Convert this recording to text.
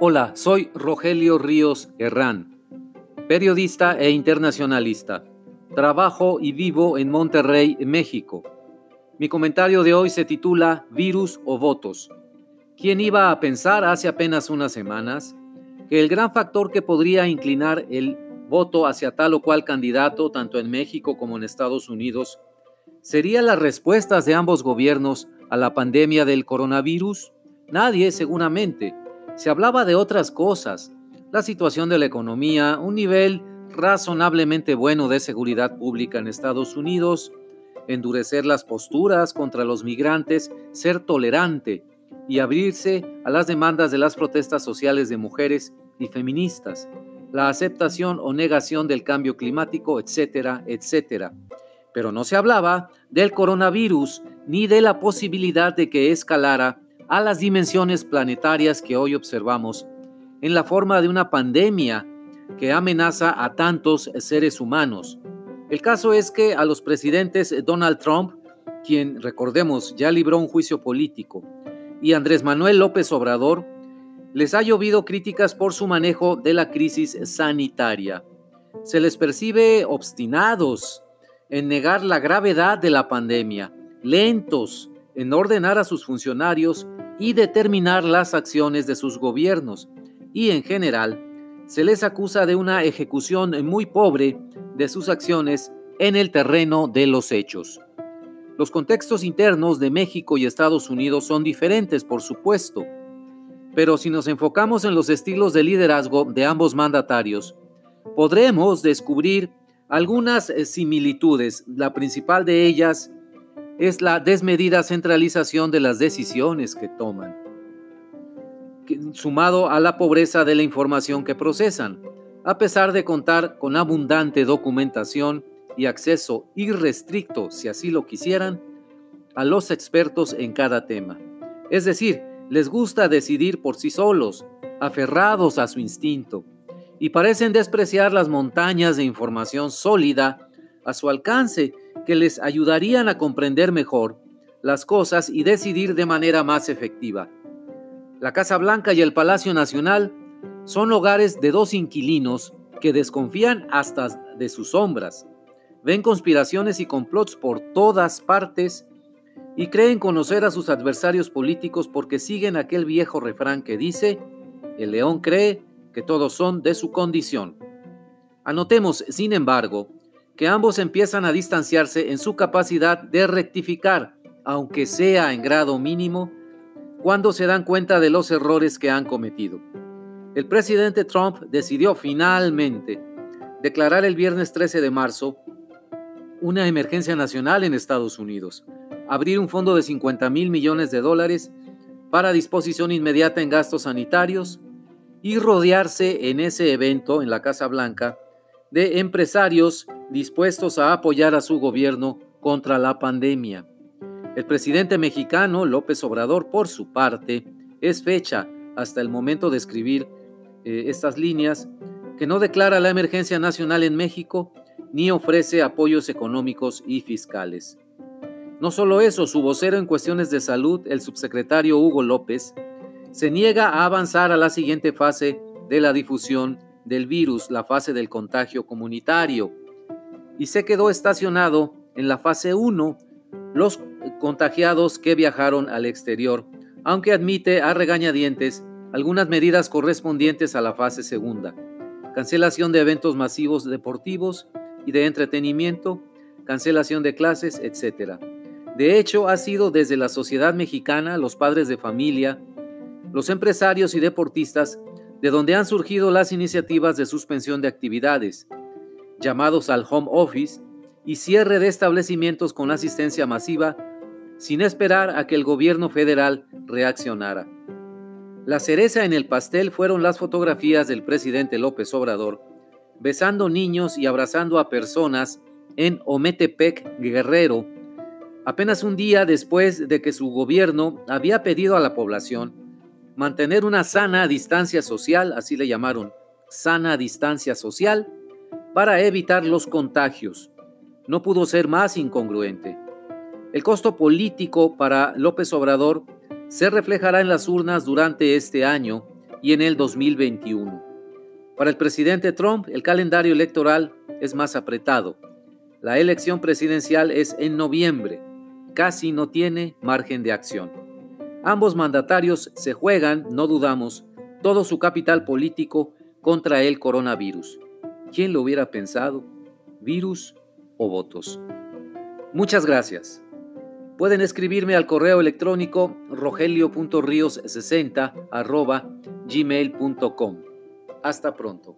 Hola, soy Rogelio Ríos Herrán, periodista e internacionalista. Trabajo y vivo en Monterrey, México. Mi comentario de hoy se titula Virus o votos. ¿Quién iba a pensar hace apenas unas semanas que el gran factor que podría inclinar el voto hacia tal o cual candidato, tanto en México como en Estados Unidos, sería las respuestas de ambos gobiernos a la pandemia del coronavirus? Nadie, seguramente se hablaba de otras cosas, la situación de la economía, un nivel razonablemente bueno de seguridad pública en Estados Unidos, endurecer las posturas contra los migrantes, ser tolerante y abrirse a las demandas de las protestas sociales de mujeres y feministas, la aceptación o negación del cambio climático, etcétera, etcétera. Pero no se hablaba del coronavirus ni de la posibilidad de que escalara a las dimensiones planetarias que hoy observamos en la forma de una pandemia que amenaza a tantos seres humanos. El caso es que a los presidentes Donald Trump, quien recordemos ya libró un juicio político, y Andrés Manuel López Obrador, les ha llovido críticas por su manejo de la crisis sanitaria. Se les percibe obstinados en negar la gravedad de la pandemia, lentos en ordenar a sus funcionarios y determinar las acciones de sus gobiernos, y en general se les acusa de una ejecución muy pobre de sus acciones en el terreno de los hechos. Los contextos internos de México y Estados Unidos son diferentes, por supuesto, pero si nos enfocamos en los estilos de liderazgo de ambos mandatarios, podremos descubrir algunas similitudes. La principal de ellas es la desmedida centralización de las decisiones que toman, sumado a la pobreza de la información que procesan, a pesar de contar con abundante documentación y acceso irrestricto, si así lo quisieran, a los expertos en cada tema. Es decir, les gusta decidir por sí solos, aferrados a su instinto, y parecen despreciar las montañas de información sólida a su alcance que les ayudarían a comprender mejor las cosas y decidir de manera más efectiva. La Casa Blanca y el Palacio Nacional son hogares de dos inquilinos que desconfían hasta de sus sombras, ven conspiraciones y complots por todas partes y creen conocer a sus adversarios políticos porque siguen aquel viejo refrán que dice, el león cree que todos son de su condición. Anotemos, sin embargo, que ambos empiezan a distanciarse en su capacidad de rectificar, aunque sea en grado mínimo, cuando se dan cuenta de los errores que han cometido. El presidente Trump decidió finalmente declarar el viernes 13 de marzo una emergencia nacional en Estados Unidos, abrir un fondo de 50 mil millones de dólares para disposición inmediata en gastos sanitarios y rodearse en ese evento en la Casa Blanca de empresarios dispuestos a apoyar a su gobierno contra la pandemia. El presidente mexicano López Obrador, por su parte, es fecha hasta el momento de escribir eh, estas líneas que no declara la emergencia nacional en México ni ofrece apoyos económicos y fiscales. No solo eso, su vocero en cuestiones de salud, el subsecretario Hugo López, se niega a avanzar a la siguiente fase de la difusión del virus, la fase del contagio comunitario, y se quedó estacionado en la fase 1 los contagiados que viajaron al exterior, aunque admite a regañadientes algunas medidas correspondientes a la fase segunda, cancelación de eventos masivos deportivos y de entretenimiento, cancelación de clases, etc. De hecho, ha sido desde la sociedad mexicana, los padres de familia, los empresarios y deportistas de donde han surgido las iniciativas de suspensión de actividades, llamados al home office y cierre de establecimientos con asistencia masiva sin esperar a que el gobierno federal reaccionara. La cereza en el pastel fueron las fotografías del presidente López Obrador besando niños y abrazando a personas en Ometepec, Guerrero, apenas un día después de que su gobierno había pedido a la población mantener una sana distancia social, así le llamaron, sana distancia social, para evitar los contagios. No pudo ser más incongruente. El costo político para López Obrador se reflejará en las urnas durante este año y en el 2021. Para el presidente Trump, el calendario electoral es más apretado. La elección presidencial es en noviembre. Casi no tiene margen de acción. Ambos mandatarios se juegan, no dudamos, todo su capital político contra el coronavirus. ¿Quién lo hubiera pensado? ¿Virus o votos? Muchas gracias. Pueden escribirme al correo electrónico rogelio.rios60 gmail.com. Hasta pronto.